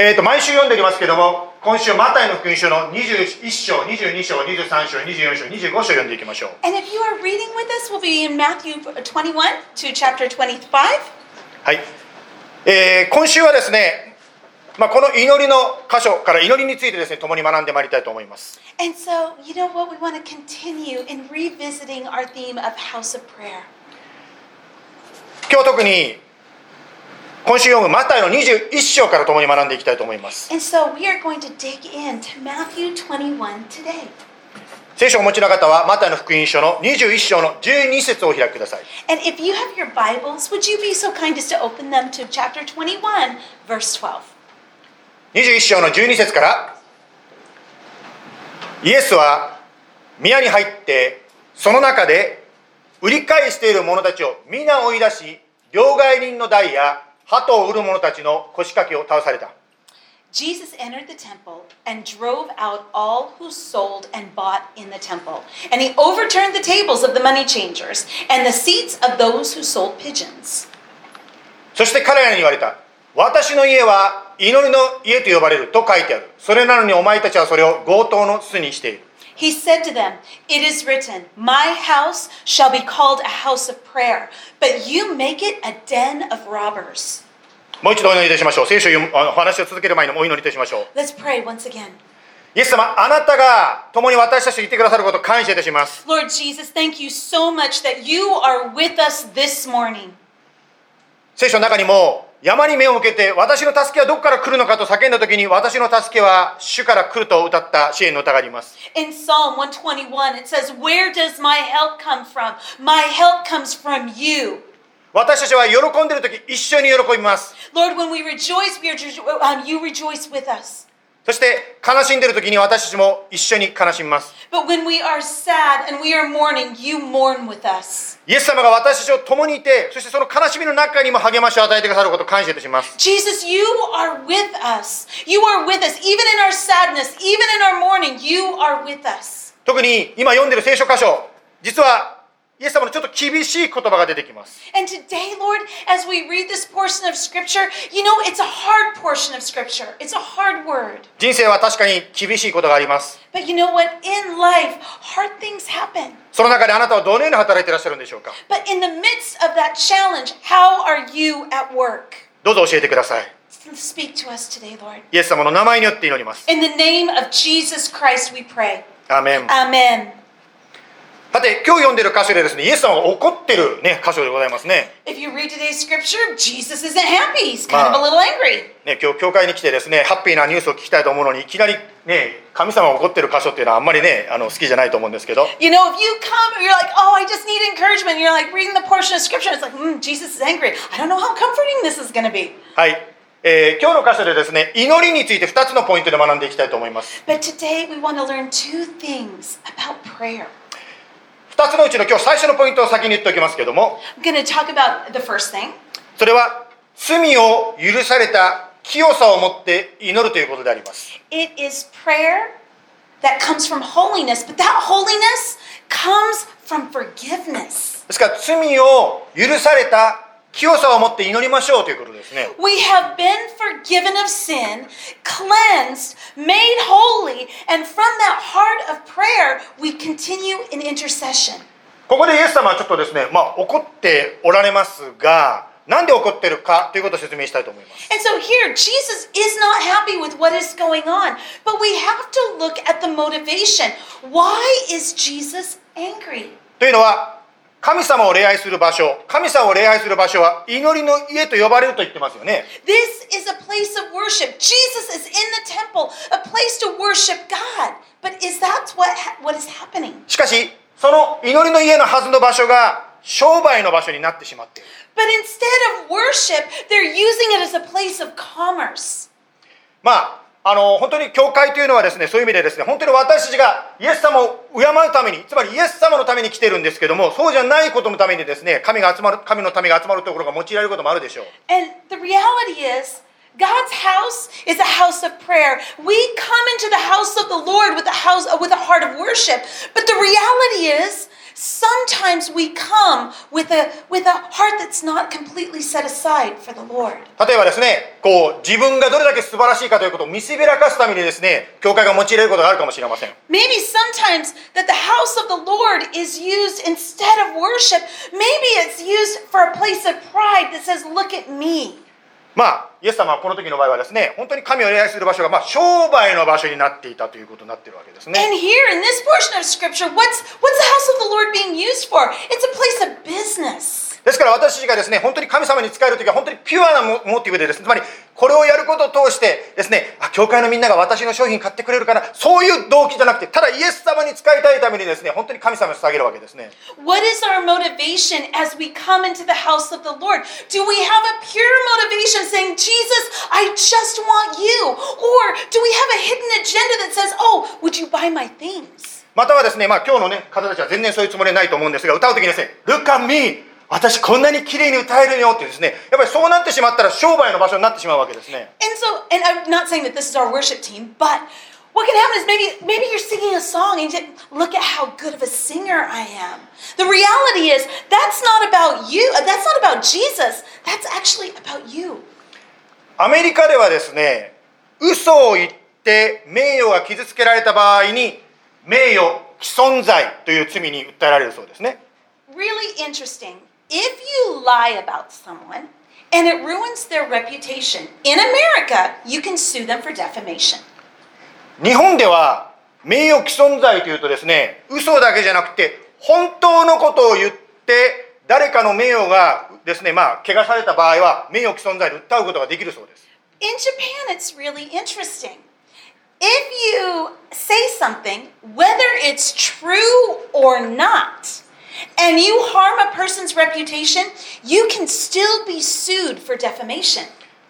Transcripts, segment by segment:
えと毎週読んでいきますけども、今週、マタイの福音書の21章、22章、23章、24章、25章を読んでいきましょう。Us, we'll、はい、えー、今週はですね、まあ、この祈りの箇所から祈りについてですね共に学んでまいりたいと思います。And so, you know what? We want to continue in revisiting our theme of house of prayer. 今日特に今週読むマタイの21章から共に学んでいきたいと思います。聖書をお持ちの方はマタイの福音書の21章の12節を開きください。You、21章の12節からイエスは宮に入ってその中で売り返している者たちを皆追い出し両替人の代や鳩を売る者たちの腰掛けを倒された Jesus entered the temple and drove out all who sold and bought in the temple. And he overturned the tables of the money changers and the seats of those who sold pigeons. そして彼らに言われた私の家は祈りの家と呼ばれると書いてあるそれなのにお前たちはそれを強盗の巣にしている He said to them, It is written, My house shall be called a house of prayer, but you make it a den of robbers. もう一度お祈りいたしましょう聖書を読むあのお話を続ける前にお祈りいたしましょう Let's pray once again. イエス様あなたが共に私たちといてくださることを感謝いたします Lord Jesus, thank you so much that you are with us this morning. 聖書の中にも 山に目を向けて私の助けはどこから来るのかと叫んだ時に私の助けは主から来ると歌った支援の歌があります In Psalm 121, it says, Where does my help come from? My help comes from you. 私たちは喜んでいる時一緒に喜びます Lord, when we rejoice, we are, um, you rejoice with us. そして悲しんでいる時に私たちも一緒に悲しみます。イエス様が私たちと共にいて、そしてその悲しみの中にも励ましを与えてくださることを感謝いたします。Jesus, you are with us. You are with us. Even in our sadness, even in our mourning, you are with us. 特に今読んでいる聖書箇所、実はイエス様のちょっと厳しい言葉が出てきます。人生は確かに厳しいことがあります。その中であなたはどのように働いていらっしゃるんでしょうか？Challenge, どうぞ教えてください。Speak to us today, Lord. イエス様の名前によって祈ります。アメン。アメン。さて今日読んでいる箇所でですねイエス様が怒ってるね箇所でございますね If you read today's scripture, Jesus isn't happy. He's kind of a little angry. ね今日教会に来てですねハッピーなニュースを聞きたいと思うのにいきなりね神様が怒ってる箇所っていうのはあんまりねあの好きじゃないと思うんですけど You know, if you come, you're like, oh, I just need encouragement. You're like reading the portion of scripture. It's like, mm, Jesus is angry. I don't know how comforting this is going to be. はい、えー今日の箇所でですね祈りについて2つのポイントで学んでいきたいと思います But today we want to learn two things about prayer. 2つのうちの今日最初のポイントを先に言っておきますけども I'm going to talk about the first thing. それは罪を許された清さを持って祈るということであります It is prayer that comes from holiness, but that holiness comes from forgiveness. ですから罪を許された清さを持って祈りましょうということですね We have been forgiven of sin, cleansed, made holy, and from that heart of prayer, we continue in intercession. ここでイエス様はちょっとですね、まあ、怒っておられますがなんで怒ってるかということを説明したいと思います And so here, Jesus is not happy with what is going on, but we have to look at the motivation. Why is Jesus angry? というのは神様を礼拝する場所神様を礼拝する場所は祈りの家と呼ばれると言ってますよね This is a place of worship. Jesus is in the temple, a place to worship God. But is that what, ha- what is happening? しかしその祈りの家のはずの場所が商売の場所になってしまっている But instead of worship, they're using it as a place of commerce. まああの本当に教会というのはですねそういう意味でですね本当に私たちがイエス様を敬うためにつまりイエス様のために来てるんですけどもそうじゃないことのためにですね神が集まる神のためが集まるところが用いられることもあるでしょう And the reality is, God's house is a house of prayer. We come into the house of the Lord with a house with a heart of worship. But the reality is, sometimes we come with a with a heart that's not completely set aside for the Lord. 例えばですねこう自分がどれだけ素晴らしいかということを見せびらかすためにですね教会が用いられることがあるかもしれません Maybe sometimes that the house of the Lord is used instead of worship. Maybe it's used for a place of pride that says, "Look at me." まあ イエス様はこの時の場合はですね本当に神を礼拝する場所がまあ商売の場所になっていたということになっているわけですね And here in this portion of scripture, what's what's the house of the Lord being used for? It's a place of business. ですから私たちがですね本当に神様に仕える時は本当にピュアなモモチーフでですねつまりこれをやることを通してですねあ教会のみんなが私の商品買ってくれるかなそういう動機じゃなくてただイエス様に仕えたいためにですね本当に神様に捧げるわけですね What is our motivation as we come into the house of the Lord? Do we have a pure motivation saying, Jesus, I just want you? Or do we have a hidden agenda that says, oh, would you buy my things? またはですねまあ今日のね方たちは全然そういうつもりはないと思うんですが歌う時にですね「Look at me! 私こんなに綺麗に歌えるよ」ってですねやっぱりそうなってしまったら商売の場所になってしまうわけですね And so, and I'm not saying that this is our worship team, but what can happen is maybe maybe you're singing a song and you say, look at how good of a singer I am. The reality is that's not about you. uh, That's not about Jesus. That's actually about you. アメリカではですね嘘を言って名誉が傷つけられた場合に名誉毀損罪という罪に訴えられるそうですね Really interesting. If you lie about someone and it ruins their reputation, in America, you can sue them for defamation. 日本では名誉毀損罪というとですね嘘だけじゃなくて本当のことを言って誰かの名誉がですねまあ怪我された場合は名誉毀損罪で訴うことができるそうです In Japan, it's really interesting. If you say something, whether it's true or not, and you harm a person's reputation, you can still be sued for defamation.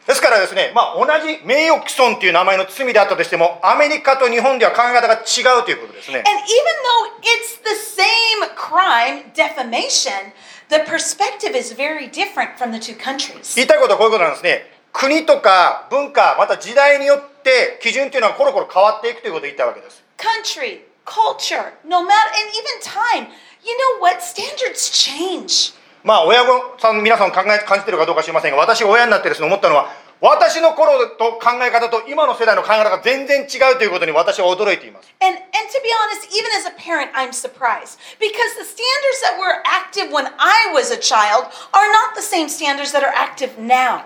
ですからですね、まあ、同じ名誉毀損という名前の罪であったとしてもアメリカと日本では考え方が違うということですね And even though it's the same crime, defamation, the perspective is very different from the two countries. 言いたいことはこういうことなんですね国とか文化また時代によって基準というのはコロコロ変わっていくということを言いたいわけです Country, culture, no matter, and even time. You know what? Standards change. まあ親御さん皆さん考え感じてるかどうか知りませんが私親になってですね思ったのは私の頃と考え方と今の世代の考え方が全然違うということに私は驚いています And, and to be honest, even as a parent, I'm surprised because the standards that were active when I was a child are not the same standards that are active now.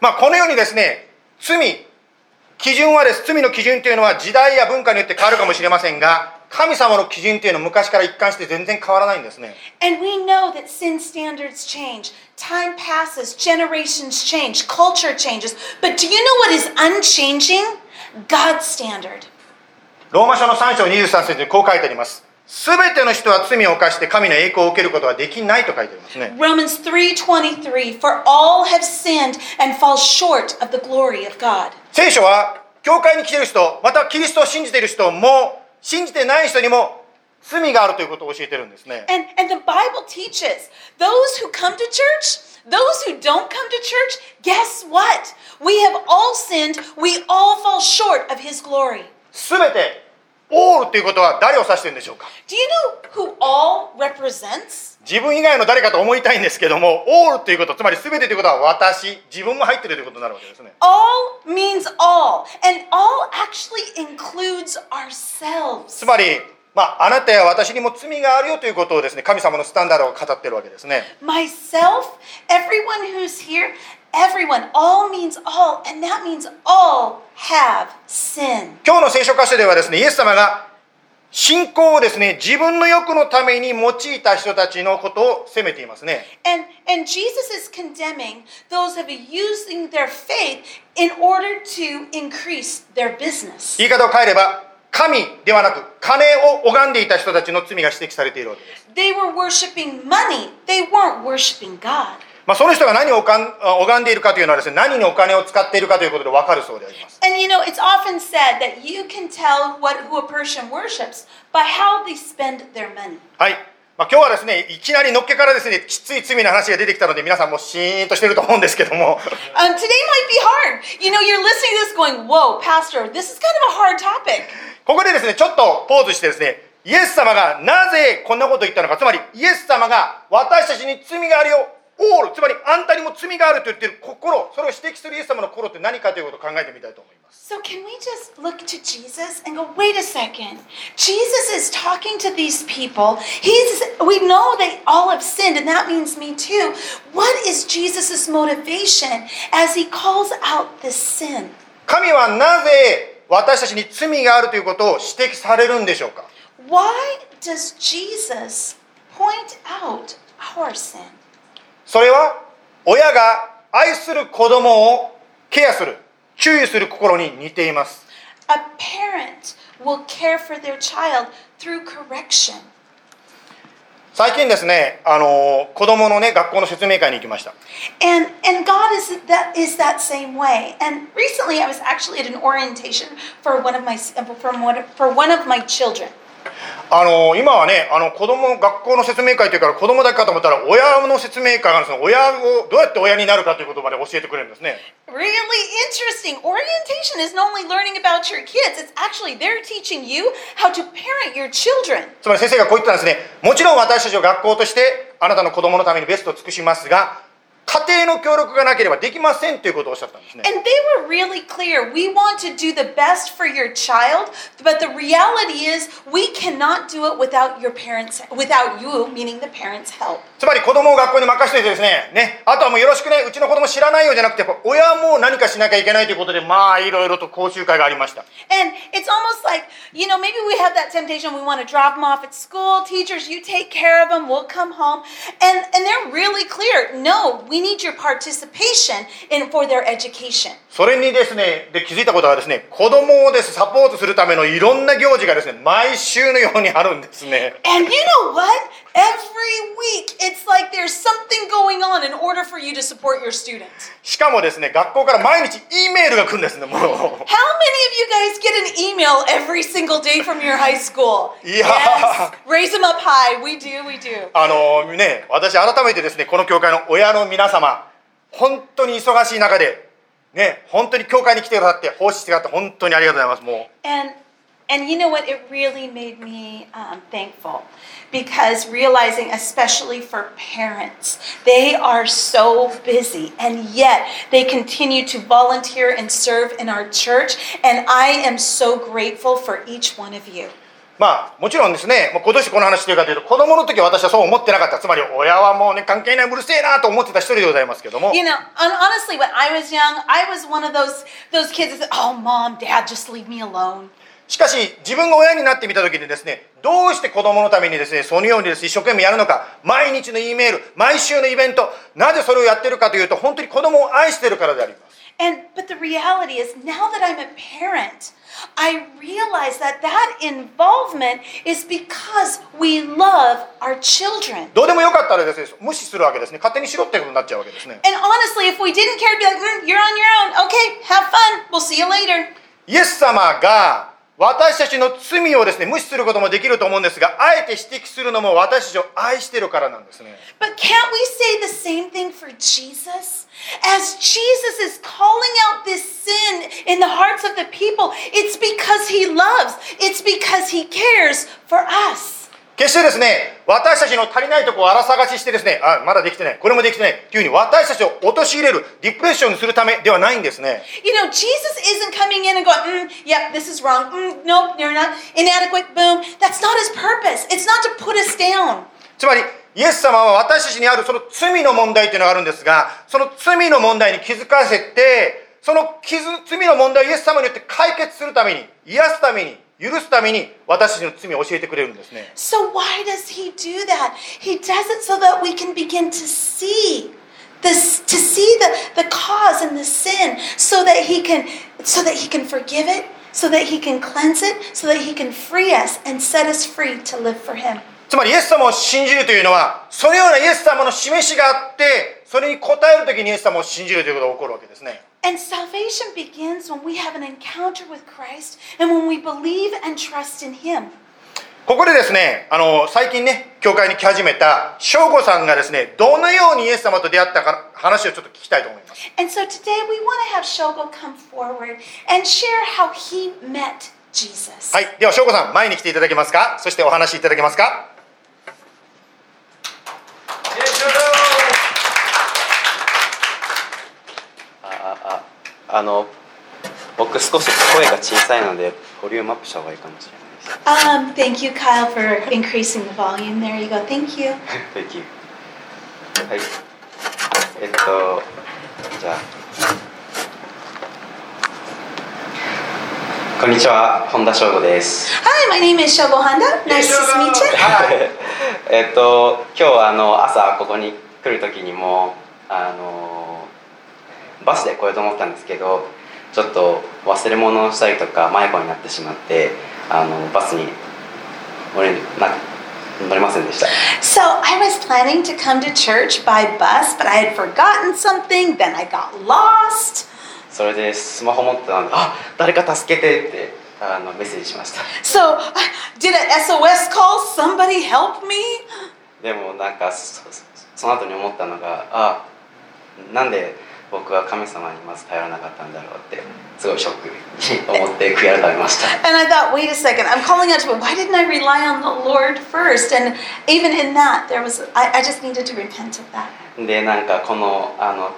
まあこのようにですね罪基準はです罪の基準というのは時代や文化によって変わるかもしれませんが神様の基準というのは昔から一貫して全然変わらないんですね And we know that sin standards change, time passes, generations change, culture changes. But do you know what is unchanging? God's standard. ローマ書の3章23節にこう書いてありますすべての人は罪を犯して神の栄光を受けることはできないと書いてありますね Romans 3:23 For all have sinned and fall short of the glory of God. 聖書は教会に来ている人またキリストを信じている人も信じてない人にも罪があるということを教えてるんですね And, and the Bible teaches those who come to church, those who don't come to church, guess what? We have all sinned. We all fall short of His glory. すべて オールということは誰を指してるんでしょうか？Do you know who all represents? 自分以外の誰かと思いたいんですけどもオールということつまりすべてということは私自分も入ってるということになるわけですね All means all, and all actually includes ourselves. つまりまあ、あなたや私にも罪があるよということをですね神様のスタンダードを語ってるわけですね Myself, everyone who's here, everyone, all means all, and that means all have sin. 今日の聖書箇所ではですねイエス様が信仰をですね自分の欲のために用いた人たちのことを責めていますね And, and Jesus is condemning those who are using their faith in order to increase their business. 言い方を変えれば神ではなく金を拝んでいた人たちの罪が指摘されているわけです They were worshiping money, they weren't worshiping God. まあ、その人が何をかん拝んでいるかというのはです、ね、何にお金を使っているかということで分かるそうであります。はい。まあ、今日はですね、いきなりのっけからですね、きつい罪の話が出てきたので、皆さんもシーンとしてると思うんですけども。ここでですね、ちょっとポーズしてですね、イエス様がなぜこんなこと言ったのか、つまりイエス様が私たちに罪があるよ。オールつまりあんたにも罪があると言っている心それを指摘するイエス様の心って何かということを考えてみたいと思います So, can we just look to Jesus and go, wait a second? Jesus is talking to these people. He's, we know they all have sinned, and that means me too. What is Jesus' motivation as he calls out this sin? 神はなぜ私たちに罪があるということを指摘されるんでしょうか Why does Jesus point out our sin? それは親が愛する子供をケアする注意する心に似ています A parent will care for their child through correction. 最近ですねあの子供のね学校の説明会に行きました And and God is that is that same way. And recently, I was actually at an orientation for one of my from one for one of my children. あの今はねあの子供の学校の説明会というから子供だけかと思ったら親の説明会があるんですよ親をどうやって親になるかということまで教えてくれるんですね Really interesting. Orientation isn't only learning about your kids; it's actually they're teaching you how to parent your children. つまり先生がこう言ったんですねもちろん私たちは学校としてあなたの子供のためにベストを尽くしますが家庭の協力がなければできませんということをおっしゃったんですね And they were really clear. We want to do the best for your child, but the reality is we cannot do it without your parents, without you, meaning the parents' help. つまり子供を学校に任せておいてですねねあとはもうよろしくねうちの子供知らないよじゃなくてやっぱ親も何かしなきゃいけないということでまあいろいろと講習会がありました And it's almost like, you know, maybe we have that temptation. We want to drop them off at school. Teachers, you take care of them. We'll come home. And, and they're really clear. No, we need your participation in, for their education. それにですねで気づいたことはですね子供をですサポートするためのいろんな行事がですね毎週のようにあるんですね And you know what? Every week, it's like there's something going on in order for you to support your students. しかもですね学校から毎日 E メールが来るんですねもう How many of you guys get an email every single day from your high school? Yeah. Yes. Raise them up high. We do, we do. あのね私改めてですねこの教会の親の皆様本当に忙しい中でね本当に教会に来てくださって奉仕してくださって本当にありがとうございますもう And and you know what? It really made me um, thankful because realizing, especially for parents, they are so busy and yet they continue to volunteer and serve in our church. And I am so grateful for each one of you. まあもちろんですねもう今年この話してるかというと子供の時は私はそう思ってなかったつまり親はもうね関係ないうるせえなと思ってた一人でございますけども You know, and honestly, when I was young, I was one of those those kids that said, "Oh, mom, dad, just leave me alone." しかし自分が親になってみた時にですねどうして子供のためにですねそのようにですね一生懸命やるのか毎日の E メール毎週のイベントなぜそれをやってるかというと本当に子供を愛してるからであります And but the reality is now that I'm a parent, I realize that that involvement is because we love our children. どうでもよかったらですね無視するわけですね勝手にしろってことになっちゃうわけですね And honestly, if we didn't care, it'd be like, mm, you're on your own. Okay, have fun. We'll see you later. イエス様が私たちの罪をですね無視することもできると思うんですがあえて指摘するのも私たちを愛してるからなんですね But can't we say the same thing for Jesus? As Jesus is calling out this sin in the hearts of the people, it's because he loves, it's because he cares for us. 決してですね私たちの足りないところを荒探ししてですねあまだできてないこれもできてないっていうふうに私たちを陥れるディプレッションにするためではないんですね You know, Jesus isn't coming in and going, mm, yep, this is wrong. Mm, nope, you're not inadequate. Boom. That's not his purpose. It's not to put us down. つまりイエス様は私たちにあるその罪の問題というのがあるんですがその罪の問題に気づかせてその傷罪の問題をイエス様によって解決するために癒すために許すために私たちの罪を教えてくれるんですね So why does he do that? He does it so that we can begin to see this to see the, the cause and the sin so that he can so that he can forgive it, so that he can cleanse it, so that he can free us and set us free to live for him. つまりイエス様を信じるというのはそのようなイエス様の示しがあってそれに応える時にイエス様を信じるということが起こるわけですね And salvation begins when we have an encounter with Christ and when we believe and trust in him. ここでですねあの最近ね教会に来始めた翔吾さんがですねどのようにイエス様と出会ったか話をちょっと聞きたいと思います And so today we want to have Shogo come forward and share how he met Jesus. はいでは翔子さん前に来ていただけますかそしてお話しいただけますかあ ああの僕少し声が小さいのでボリュームアップした方がいいかもしれないです。Um, thank you, Kyle, for increasing the volume. There you go. Thank you. Thank you. はい。えっとじゃあこんにちは本田翔吾です。Hi, my name is Shogo Honda. Nice to meet you. はいえっと今日あの朝ここに来る時にもあのバスで来ようと思ったんですけどちょっと忘れ物をしたりとか迷子になってしまってあのバスに乗れな乗れませんでした So I was planning to come to church by bus, but I had forgotten something. Then I got lost. それでスマホ持ってたので「あ誰か助けて」ってあのメッセージしました So did an SOS call? Somebody help me? でもなんかそその後に思ったのがあなんで僕は神様にまず頼らなかったんだろうってすごいショックに思って悔い改めました And I thought, wait a second, I'm calling out to him. Why didn't I rely on the Lord first? And even in that, there was, I, I just needed to repent of that. でなんかこのあの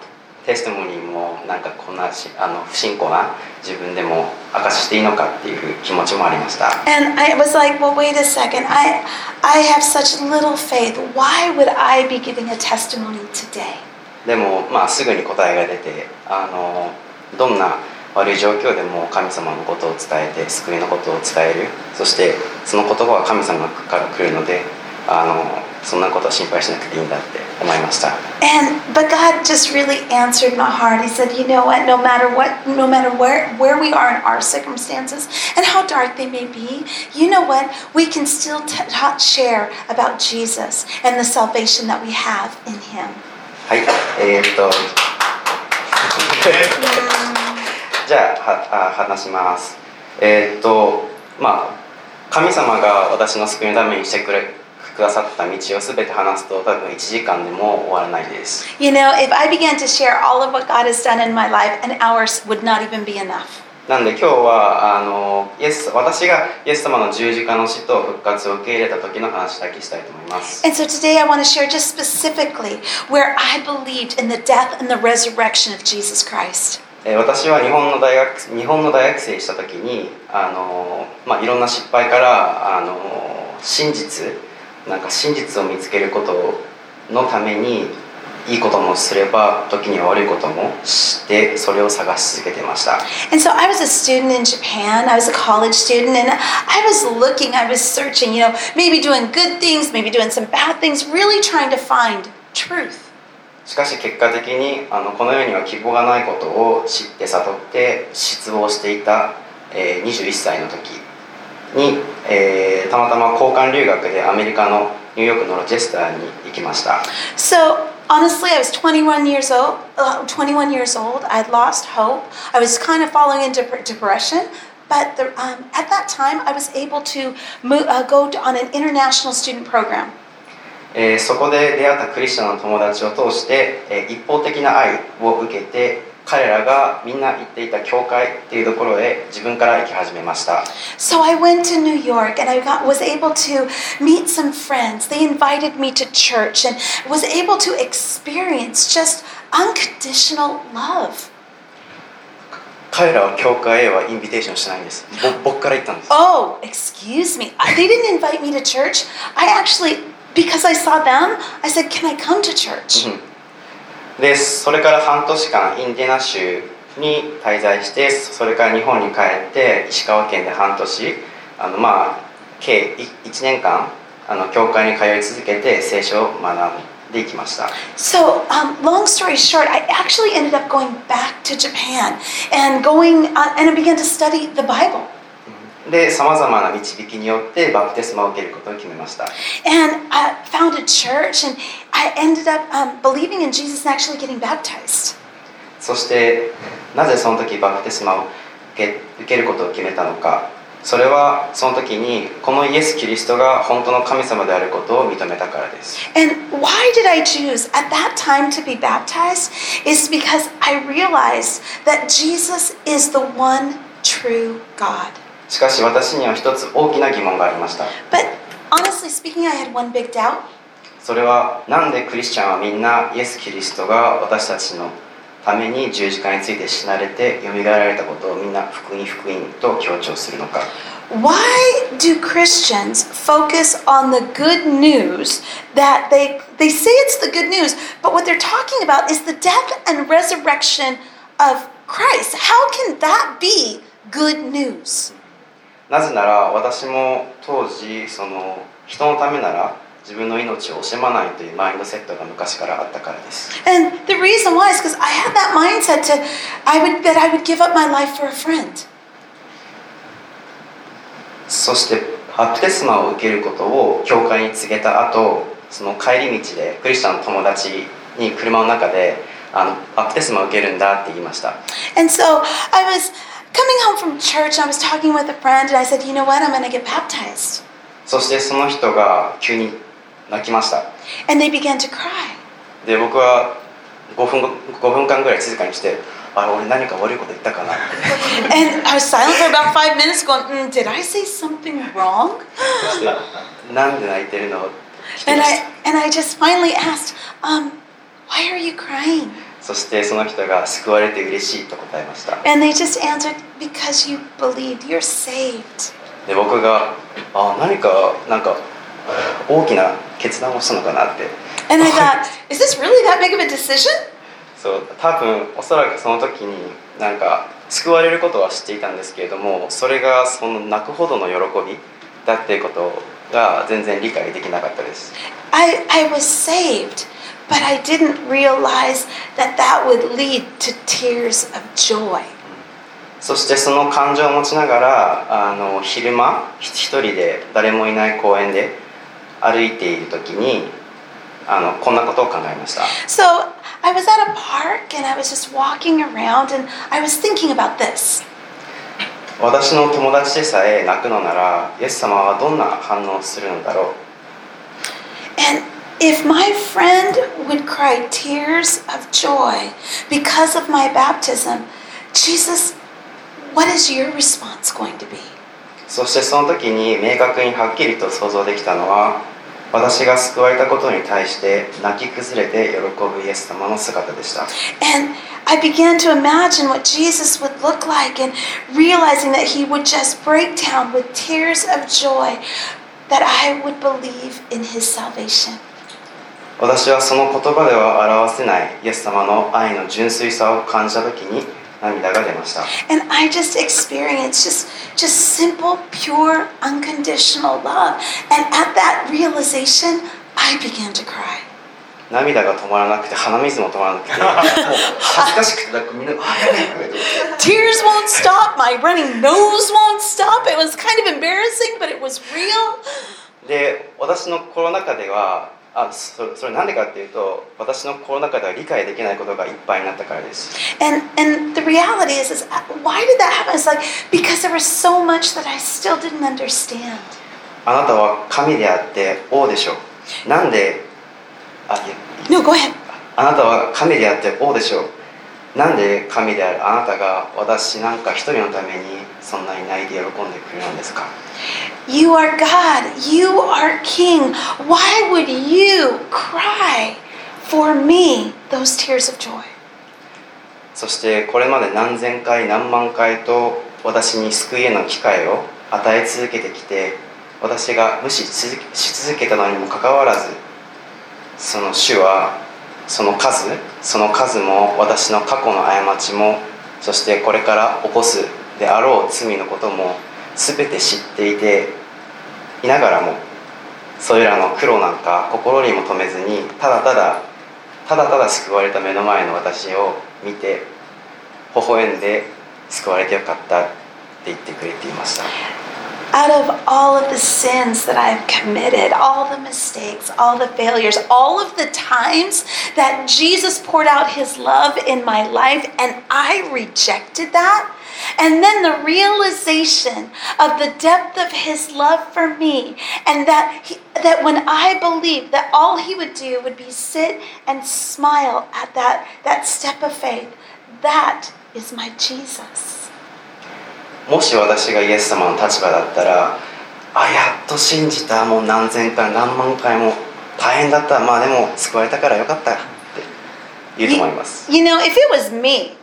テストモニーもなんかこんなしあの不信仰な自分でも明かししていいのかっていう気持ちもありました And I was like, well, wait a second. I, I have such little faith. Why would I be giving a testimony today? でもまあすぐに答えが出てあのどんな悪い状況でも神様のことを伝えて救いのことを伝えるそしてその言葉は神様から来るのであのそんなことは心配しなくていいんだって思いました And but God just really answered my heart. He said, "You know what? No matter what, no matter where where we are in our circumstances and how dark they may be, you know what? We can still t- t- share about Jesus and the salvation that we have in Him." はいえー、っとじゃあはあ話しますえー、っとまあ神様が私の救いのためにしてくれくださった道を全て話すと多分1時間でも終わらないです You know, if I began to share all of what God has done in my life, an hour would not even be enough. なんで今日はあのイエス私がイエス様の十字架の死と復活を受け入れた時の話だけしたいと思います。And so today I want to share just specifically where I believed in the death and the resurrection of Jesus Christ. えー私は日本の大学日本の大学生した時にあの、まあ、いろんな失敗からあの真実なんか真実を見つけることのためにいいこともすれば時には悪いこともしてそれを探し続けてました。And so I was a student in Japan. I was a college student, and I was looking, I was searching, you know, maybe doing good things, maybe doing some bad things, really trying to find truth. しかし結果的にあのこの世には希望がないことを知って悟って失望していた、えー21歳の時に、えーたまたま交換留学でアメリカのニューヨークのロチェスターに行きました So honestly, I was 21 years old. Uh, 21 years old. I'd lost hope. I was kind of falling into dep- depression. But the, um, at that time, I was able to move, uh, go to, on an international student program. えーそこで出会ったクリスチャンの友達を通して、えー一方的な愛を受けて 彼らがみんな行っていた教会っていうところへ自分から行き始めました So I went to New York and I got, was able to meet some friends. They invited me to church and was able to experience just unconditional love. 彼らは教会へはインビテーションしないんですぼ僕から行ったんです Oh, excuse me. They didn't invite me to church. I actually, because I saw them, I said, Can I come to church? でそれから半年間インディナ州に滞在してそれから日本に帰って石川県で半年あのまあ計1年間あの教会に通い続けて聖書を学んでいきました So, um, long story short, I actually ended up going back to Japan and going, uh, and I began to study the Bible. で、さまざまな導きによってバプテスマを受けることを決めました。そして、なぜその時バプテスマを受け,ることを決めたのか、それはその時にこのイエス・キリストが本当の神様であることを認めたからです。And why did I choose at that time to be baptized? is because I realized that Jesus is the one true God. しかし私には一つ大きな疑問がありました But honestly speaking, I had one big doubt. それはなんでクリスチャンはみんなイエス・キリストが私たちのために十字架について死なれてよみがえられたことをみんな福音福音と強調するのか Why do Christians focus on the good news that they they say it's the good news, but what they're talking about is the death and resurrection of Christ? How can that be good news? なぜなら私も当時その人のためなら自分の命を惜しまないというマインドセットが昔からあったからです And the reason why is because I had that mindset to I would that I would give up my life for a friend. そしてバプテスマを受けることを教会に告げた後その帰り道でクリスチャンの友達に車の中であのバプテスマを受けるんだって言いました And so I was coming home from church and I was talking with a friend and I said, "You know what? I'm going to get baptized." そしてその人が急に泣きました And they began to cry. で僕は5分後5分間ぐらい静かにしてあれ俺何か悪いこと言ったかなって And I was silent for about five minutes, going, mm, "Did I say something wrong?" そしてなんで泣いてるのって聞き And ま I した and I just finally asked, um, "Why are you crying?" そしてその人が救われて嬉しいと答えました And they just answered, "Because you believed. You're saved." で僕があ何かなんか大きな決断をしたのかなって And I thought, "Is this really that big of a decision?" そう多分おそらくその時になんか救われることは知っていたんですけれどもそれがその泣くほどの喜びだっていうことが全然理解できなかったです I, I was saved, but I didn't realize that that would lead to tears of joy. そしてその感情を持ちながらあの昼間ひ一人で誰もいない公園で歩いている時にあのこんなことを考えました So I was at a park and I was just walking around and I was thinking about this. 私の友達でさえ泣くのならイエス様はどんな反応をするのだろう And if my friend would cry tears of joy because of my baptism, Jesus, what is your response going to be? そしてその時に明確にはっきりと想像できたのは私が救われたことに対して泣き崩れて喜ぶイエス様の姿でした And I began to imagine what Jesus would look like and realizing that he would just break down with tears of joy that I would believe in his salvation. 私はその言葉では表せないイエス様の愛の純粋さを感じた時に涙が出ました And I just experienced just just simple, pure, unconditional love. And at that realization, I began to cry. 涙が止まらなくて鼻水も止まらなくて恥ずかしくてなんかみんな「あやべえやべえ」Tears won't stop, my running nose won't stop. It was kind of embarrassing, but it was real. で私のコロナ禍ではあそれそれなんでかっていうと私のコロナ禍では理解できないことがいっぱいになったからです And and the reality is, is uh, why did that happen? It's like because there was so much that I still didn't understand. あなたは神であって王でしょうなんであいや No, go ahead. あなたは神であって王でしょうなんで神であるあなたが私なんか一人のためにそんなに泣いて喜んでくれるんですか？You are God. You are King. Why would you cry for me? Those tears of joy? そしてこれまで何千回何万回と私に救いへの機会を与え続けてきて私が無視し続けたのにもかかわらずその主はその数その数も私の過去の過ちもそしてこれから起こすであろう罪のことも全て知っていていながらもそれらの苦労なんか心にも留めずにただただただただ救われた目の前の私を見て微笑んで救われてよかったって言ってくれていました。Out of all of the sins that I've committed, all the mistakes, all the failures, all of the times that Jesus poured out his love in my life and I rejected that, and then the realization of the depth of his love for me and that he, that when I believed that all he would do would be sit and smile at that that step of faith, that is my Jesus. もし私がイエス様の立場だったらあやっと信じたもう何千回何万回も大変だったまあでも救われたからよかったって言うと思います You know, if it was me,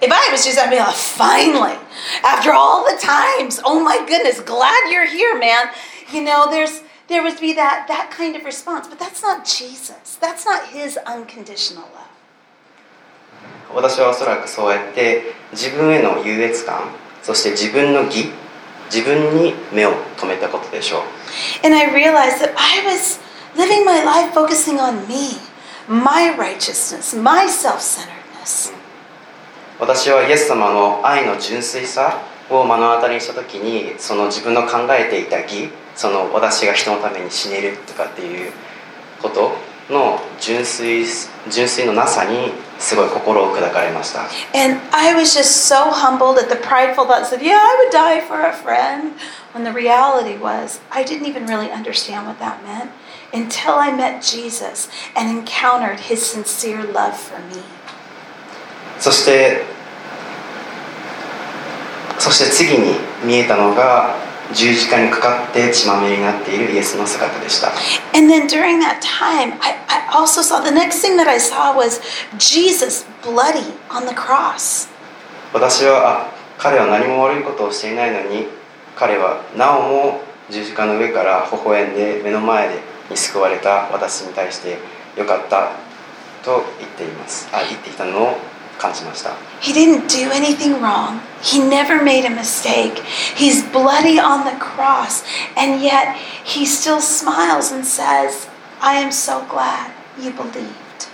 if I was Jesus, I'd be like, finally, after all the times, oh my goodness, glad you're here, man. You know, there's there would be that that kind of response, but that's not Jesus. That's not his unconditional love. 私はおそらくそうやって自分への優越感そして自分の義、自分に目を止めたことでしょう。私はイエス様の愛の純粋さを目の当たりにしたときに、その自分の考えていた義、その私が人のために死ねるとかっていうこと。の純粋純粋のなさにすごい心を砕かれました And I was just so humbled at the prideful thoughts of, yeah, I would die for a friend. When the reality was, I didn't even really understand what that meant until I met Jesus and encountered his sincere love for me. そしてそして次に見えたのが十字架にかかって血まみれになっているイエスの姿でした And then during that time, I, I also saw the next thing that I saw was Jesus bloody on the cross. 私はあ彼は何も悪いことをしていないのに彼はなおも十字架の上から微笑んで目の前でに救われた私に対してよかったと言っていますあ言っていたのを感じました He didn't do anything wrong. He never made a mistake. He's bloody on the cross, and yet he still smiles and says, I am so glad you believed.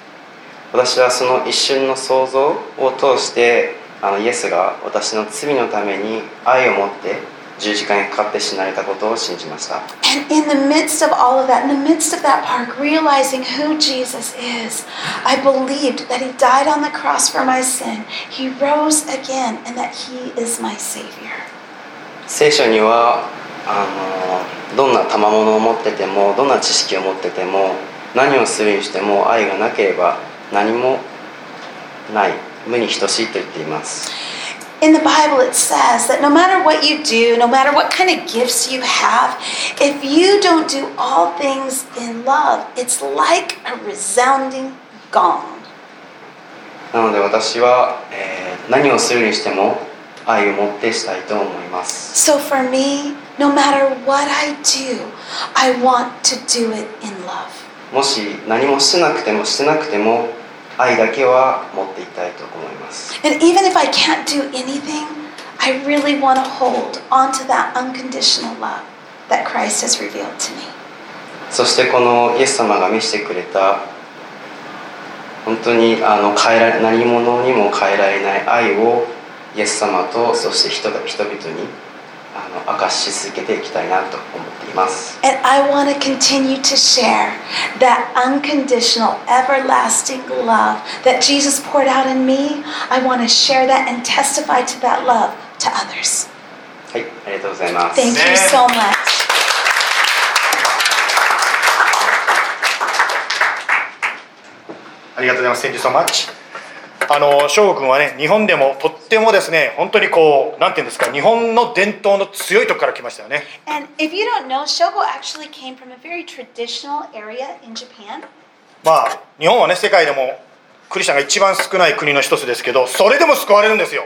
私はその一瞬の想像を通してあのイエスが私の罪のために愛を持って十字架にかかって死なれたことを信じました。聖書にはあのどんな賜物を持っててもどんな知識を持ってても何をするにしても愛がなければ何もない無に等しいと言っています。In the Bible, it says that no matter what you do, no matter what kind of gifts you have, if you don't do all things in love, it's like a resounding gong. なので私は、えー何をするにしても愛を持ってしたいと思います So for me, no matter what I do, I want to do it in love. もし何もしてなくてもしてなくても 愛だけは持っていたいと思います And even if I can't do anything, I really want to hold onto that unconditional love that Christ has revealed to me. そしてこのイエス様が見せてくれた本当にあの変えられ何者にも変えられない愛をイエス様とそして人々にあの明かし続けていきたいなと思っています And I want to continue to share that unconditional, everlasting love that Jesus poured out in me. I want to share that and testify to that love to others. はいありがとうございます Thank you Amen. so much. ありがとうございます。Thank you so much. あの翔吾君はね日本でもとってもですね本当にこうなんていうんですか日本の伝統の強いとこから来ましたよね。And if you don't know, Shogo actually came from a very traditional area in Japan. まあ日本はね世界でもクリスチャンが一番少ない国の一つですけどそれでも救われるんですよ。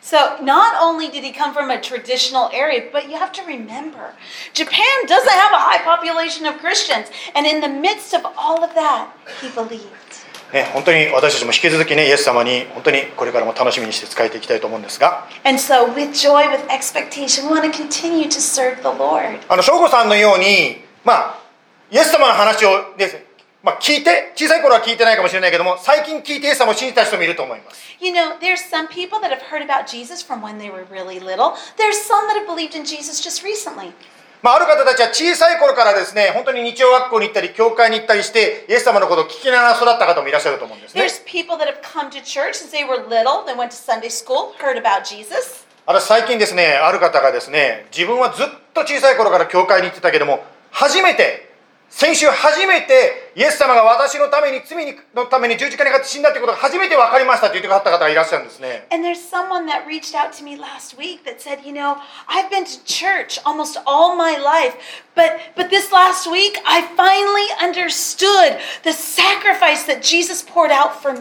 So not only did he come from a traditional area, but you have to remember, Japan doesn't have a high population of Christians. And in the midst of all of that, he believed. ね本当に私たちも引き続きねイエス様に本当にこれからも楽しみにして使えていきたいと思うんですが And so, with joy, with expectation, we want to continue to serve the Lord. あの翔吾さんのようにまあイエス様の話をですねまあ、聞いて小さい頃は聞いてないかもしれないけども最近聞いてイエス様を信じた人もいると思います You know, there's some people that have heard about Jesus from when they were really little. There's some that have believed in Jesus just recently. まあ、ある方たちは小さい頃からですね本当に日曜学校に行ったり教会に行ったりしてイエス様のことを聞きながら育った方もいらっしゃると思うんですね There's people that have come to church since they were little. They went to Sunday school, heard about Jesus. 私最近ですねある方がですね自分はずっと小さい頃から教会に行ってたけども初めて先週初めてイエス様が私のために罪にのために十字架にかって死んだということが初めて分かりましたと言ってくださった方がいらっしゃるんですね。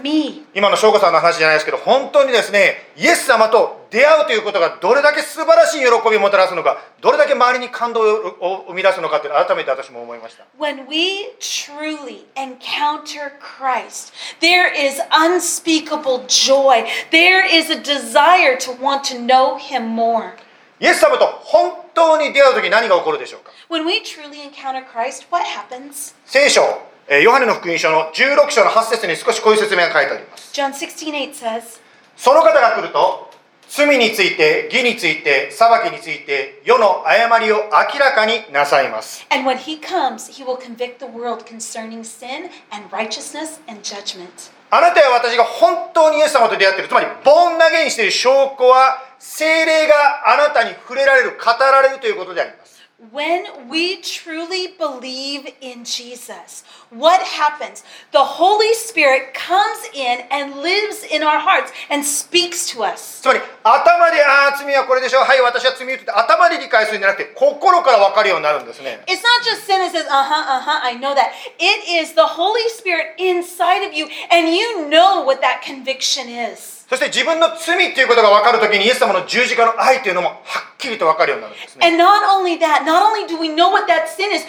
Me 今の翔子さんの話じゃないですけど、本当にですね、イエス様と出会うということがどれだけ素晴らしい喜びをもたらすのか、どれだけ周りに感動を生み出すのかって改めて私も思いました。Encounter Christ, there is unspeakable joy. There is a desire to want to know him more. イエス様と本当に出会う時何が起こるでしょうか When we truly encounter Christ, what happens? 聖書えーヨハネの福音書の16章の8節に少しこういう説明が書いてあります John 16:8 says, その方が来ると罪について義について裁きについて世の誤りを明らかになさいます。And when he comes, he will convict the world concerning sin and righteousness and judgment. あなたや私が本当にイエス様と出会っている。つまりボン投げにしている証拠は精霊があなたに触れられる語られるということであります When we truly believe in Jesus, what happens? The Holy Spirit comes in and lives in our hearts and speaks to us. つまり頭でああ罪はこれでしょはい私は罪をって頭で理解するんじゃなくて心から分かるようになるんですね It's not just sin that says, uh huh, uh huh, I know that. It is the Holy Spirit inside of you, and you know what that conviction is. そして自分の罪っていうことが分かるときに、イエス様の十字架の愛というのもはっきりと分かるようになるんですね。That, is,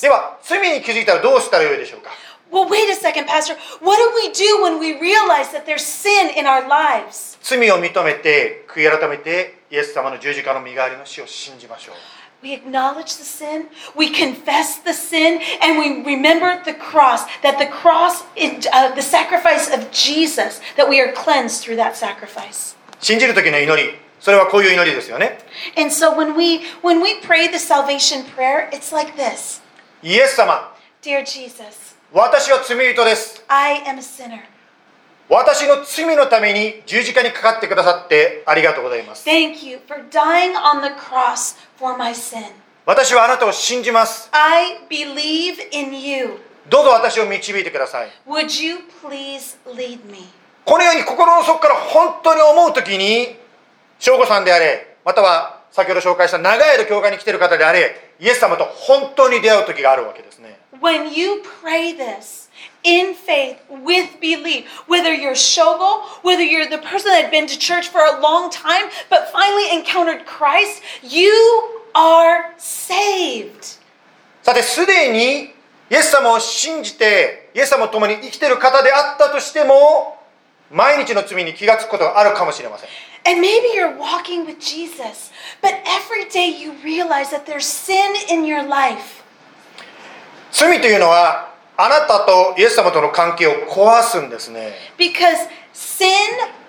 では、罪に気づいたらどうしたらよいでしょうか？Well, wait a second, Pastor. What do we do when we realize that there's sin in our lives? 罪を認めて、悔い改めて、イエス様の十字架の身代わりの死を信じましょう。We acknowledge the sin, we confess the sin, and we remember the cross, that the cross, is, uh, the sacrifice of Jesus, that we are cleansed through that sacrifice. 信じる時の祈りそれはこういう祈りですよね And so when we when we pray the salvation prayer, it's like this. イエス様 Dear Jesus, 私は罪人です I am a sinner. 私の罪のために十字架にかかってくださってありがとうございます Thank you for dying on the cross for my sin. 私はあなたを信じます I believe in you. どうぞ私を導いてください Would you please lead me? このように心の底から本当に思う時に翔子さんであれまたは先ほど紹介した長い間教会に来ている方であれイエス様と本当に出会う時があるわけですね When you pray this in faith with belief, whether you're Shogo, whether you're the person that had been to church for a long time but finally encountered Christ, you are saved. さてすでにイエス様を信じてイエス様と共に生きている方であったとしても毎日の罪に気がつくことがあるかもしれません And maybe you're walking with Jesus, but every day you realize that there's sin in your life. 罪というのは あなたとイエス様との関係を壊すんですね。Because sin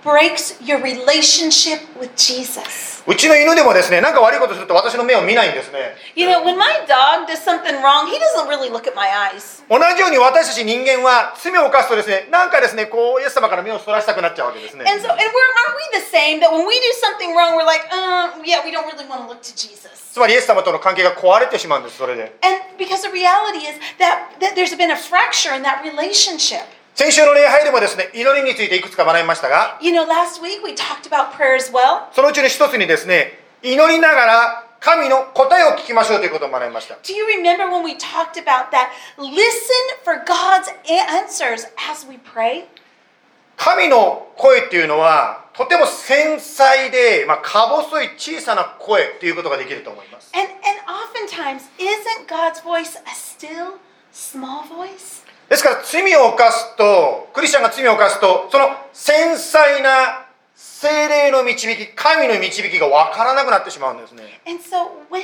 breaks your relationship with Jesus. うちの犬でもですね何か悪いことすると私の目を見ないんですね You know, when my dog does something wrong, he doesn't really look at my eyes. 同じように私たち人間は罪を犯すとですねなんかですねこうイエス様から目をそらしたくなっちゃうわけですね And so, and we're, aren't we the same that when we do something wrong, we're like, uh, yeah, we don't really want to look to Jesus. つまりイエス様との関係が壊れてしまうんですそれで And because the reality is that, that there's been a fracture in that relationship. 先週の礼拝でもですね祈りについていくつか学びましたが You know, last week we talked about prayer as well. そのうちの一つにですね祈りながら神の答えを聞きましょうということを学びました Do you remember when we talked about that? Listen for God's answers as we pray. 神の声っていうのはとても繊細で、まあ、か細い小さな声ということができると思います And, and oftentimes, isn't God's voice a still, small voice? ですから罪を犯すとクリスチャンが罪を犯すとその繊細な精霊の導き神の導きが分からなくなってしまうんですね And so when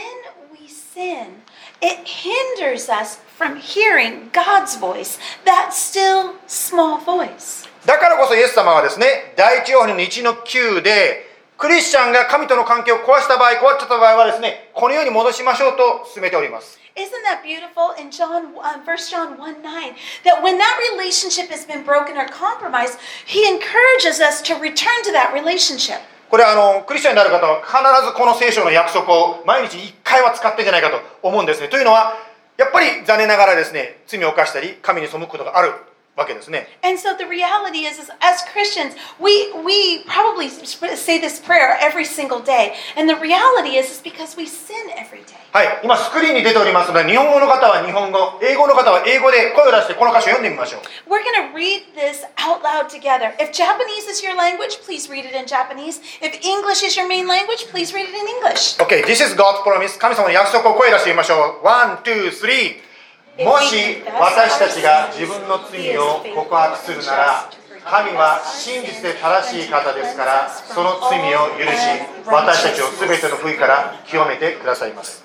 we sin, it hinders us from hearing God's voice, that still small voice. だからこそイエス様はですね第一ヨハネの1の9でクリスチャンが神との関係を壊した場合壊っちゃった場合はですねこのように戻しましょうと進めております Isn't that beautiful? In John, uh, 1 John 1 9? That when that relationship has been broken or compromised, he encourages us to return to that relationship. これはあのクリスチャンになる方は必ずこの聖書の約束を毎日1回は使ってんじゃないかと思うんですねというのはやっぱり残念ながらですね罪を犯したり神に背くことがあるわけですね And so the reality is, is as Christians, we we probably say this prayer every single day. And the reality is, is because we sin every day. はい今スクリーンに出ておりますので日本語の方は日本語英語の方は英語で声を出してこの歌詞を読んでみましょう We're going to read this out loud together. If Japanese is your language, please read it in Japanese. If English is your main language, please read it in English. OK This is God's promise 神様の約束を声出してみましょう one, two, three もし私たちが自分の罪を告白するなら神は真実で正しい方ですからその罪を許し私たちを全ての不義から清めてくださいます。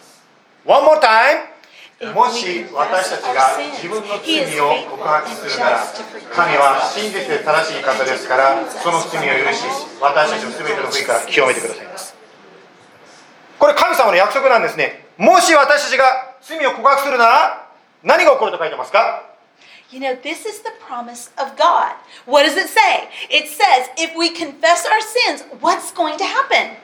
One more time. もし私たちが自分の罪を告白するなら神は真実で正しい方ですからその罪を許し私たちを全ての不義から清めてくださいます。これ神様の約束なんですね。もし私たちが罪を告白するなら何が起こると書いてますか You know, this is the promise of God. What does it say? It says, if we confess our sins, what's going to happen?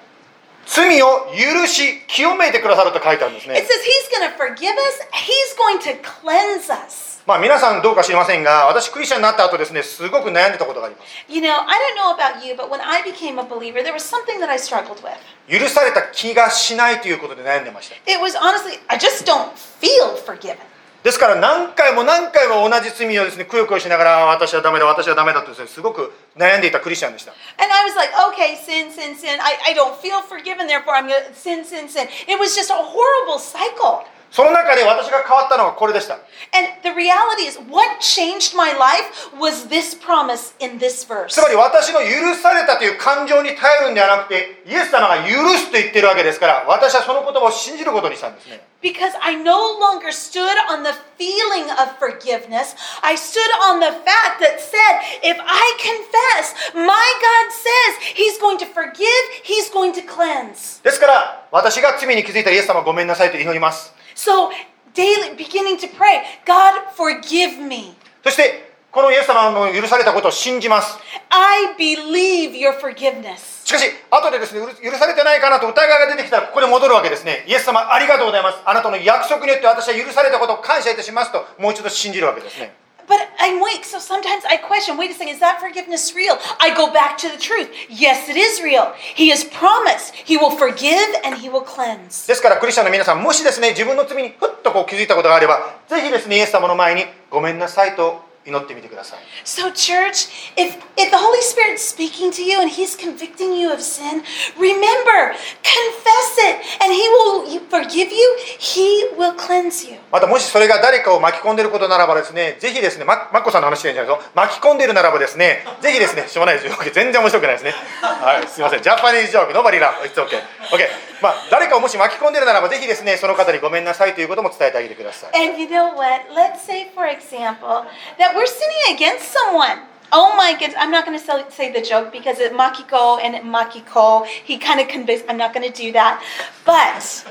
罪を許し清めてくださると書いてあるんです It ね says He's going to forgive us, He's going to cleanse us. まあ皆さんどうか知りませんが私クリスチャンになった後ですねすごく悩んでたことがあります You know, I don't know about you, but when I became a believer, there was something that I struggled with. 許された気がしないということで悩んでました It was honestly, I just don't feel forgiven. ですから何回も何回も同じ罪をですねくよくよしながら私はダメだ私はダメだとですねすごく悩んでいたクリスチャンでした And I was like, okay, sin, sin, sin. I, I don't feel forgiven, therefore I'm gonna sin, sin, sin. It was just a horrible cycle. その中で私が変わったのはこれでした And the reality is, what changed my life was this promise in this verse. つまり私の許されたという感情に頼るんではなくてイエス様が許すと言ってるわけですから私はその言葉を信じることにしたんですね Because I no longer stood on the feeling of forgiveness. I stood on the fact that said, if I confess, my God says He's going to forgive, He's going to cleanse. ですから私が罪に気づいたらイエス様ごめんなさいと祈ります So, daily, beginning to pray, God, forgive me. そしてこのイエス様の許されたことを信じます I believe your forgiveness. しかし後でですね許許されてないかなと疑いが出てきたらここで戻るわけですねイエス様ありがとうございますあなたの約束によって私は許されたことを感謝いたしますともう一度信じるわけですね But I'm weak, so sometimes I question wait a second, is that forgiveness real? I go back to the truth. Yes, it is real. He has promised He will forgive and He will cleanse. ですからクリスチャンの皆さんもしですね自分の罪にふっとこう気づいたことがあればぜひですねイエス様の前にごめんなさいと 祈ってみてください。So, church, if, if the Holy Spirit's speaking to you and He's convicting you of sin, remember, confess it, and He will forgive you, He will cleanse you. またもしそれが誰かを巻き込んでいることならばですねぜひですねママッコさんの話してるんじゃないですよ。巻き込んでいるならばですねぜひですねしょうがないですよ。全然面白くないですね。はいすいません。ジャパニーズジョークノバリラ It's OK OK まあ誰かをもし巻き込んでいるならばぜひですねその方にごめんなさいということも伝えてあげてください。And you know what? Let's say, for example, that we're sinning against someone. Oh my goodness, I'm not going to say the joke because it Makiko and Makiko, he kind of convinced, I'm not going to do that. But,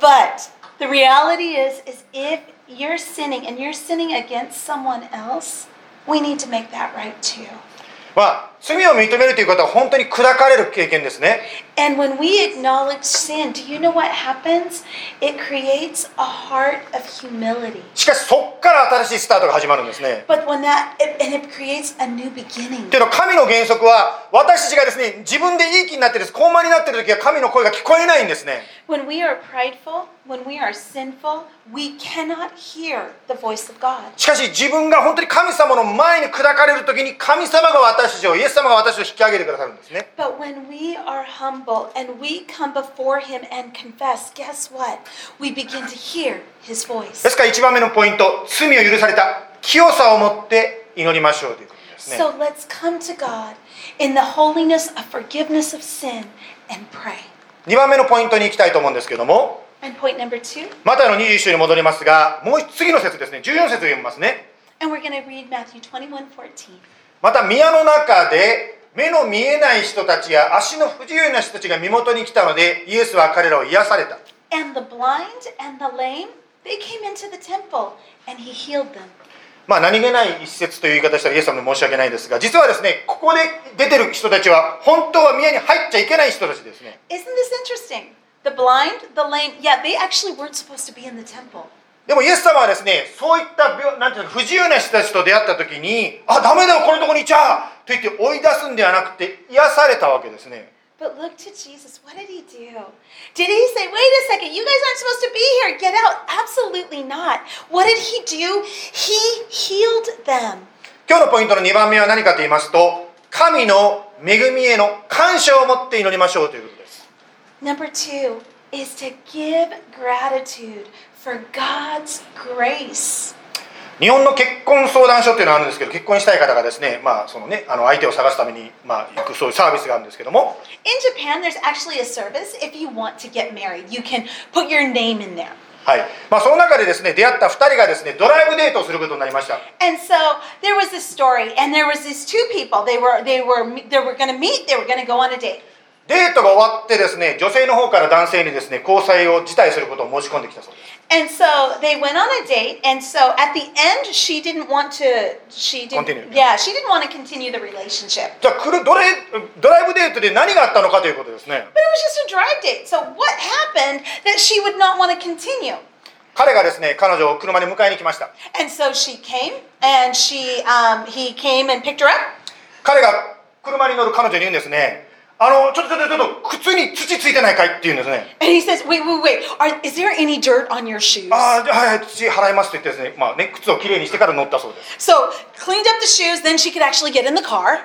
but, the reality is, is if you're sinning and you're sinning against someone else, we need to make that right too. まあ罪を認めるということは本当に砕かれる経験ですね。しかし、そこから新しいスタートが始まるんですね。というの神の原則は、私たちが、自分でいい気になってです、高慢になっているとは神の声が聞こえないんですね。しかし、自分が本当に神様の前に砕かれる時に、神様が私たちを、イエス様が私を引き上げてくださるんですね But when we are humble and we come before Him and confess, guess what? We begin to hear His で voice. すから1番目のポイント罪を許された清さを持って祈りましょうということですね So let's come to God in the holiness of forgiveness of sin and pray. 2番目のポイントに行きたいと思うんですけども And point number two, マタイの21章に戻りますがもう次の説ですね14節を読みますね and we're going to read Matthew 21 14. また宮の中で目の見えない人たちや足の不自由な人たちが身元に来たのでイエスは彼らを癒された。まあ何気ない一節という言い方したらイエス様に申し訳ないですが実はですねここで出てる人たちは本当は宮に入っちゃいけない人たちですね。でもイエス様はですねそういった病なんていうの不自由な人たちと出会った時に「あダメだよこのとこにいちゃ!」と言って追い出すんではなくて癒されたわけですね But look to Jesus. What did he do? Did he say, wait a second, you guys aren't supposed to be here, get out? Absolutely not. What did he do? He healed them. 今日のポイントの2番目は何かと言いますと神の恵みへの感謝を持って祈りましょうということです Number two is to give gratitude 日本の結婚相談所っていうのがあるんですけど結婚したい方がですね,、まあ、そのねあの相手を探すために、まあ、行くそういうサービスがあるんですけども。はい、まあ、その中でですね出会った2人がですねドライブデートをすることになりました。デートが終わってですね女性の方から男性にですね交際を辞退することを申し込んできたそうです。And so they went on a date, and so at the end, she didn't want to. She didn't. Continue. Yeah, she didn't want to continue the relationship. じゃあ来るドライドライブデートで何があったのかということですね But it was just a drive date. So what happened that she would not want to continue? 彼がですね彼女を車に迎えに来ました And so she came, and she um, he came and picked her up. 彼が車に乗る彼女に言うんですね あのちょっとちょっとちょっと靴に土ついてないかいって言うんですね And he says, "Wait, wait, wait. Are, is there any dirt on your shoes?" ああはいはい土払いますと言ってですねまあね靴をきれいにしてから乗ったそうです So cleaned up the shoes. Then she could actually get in the car.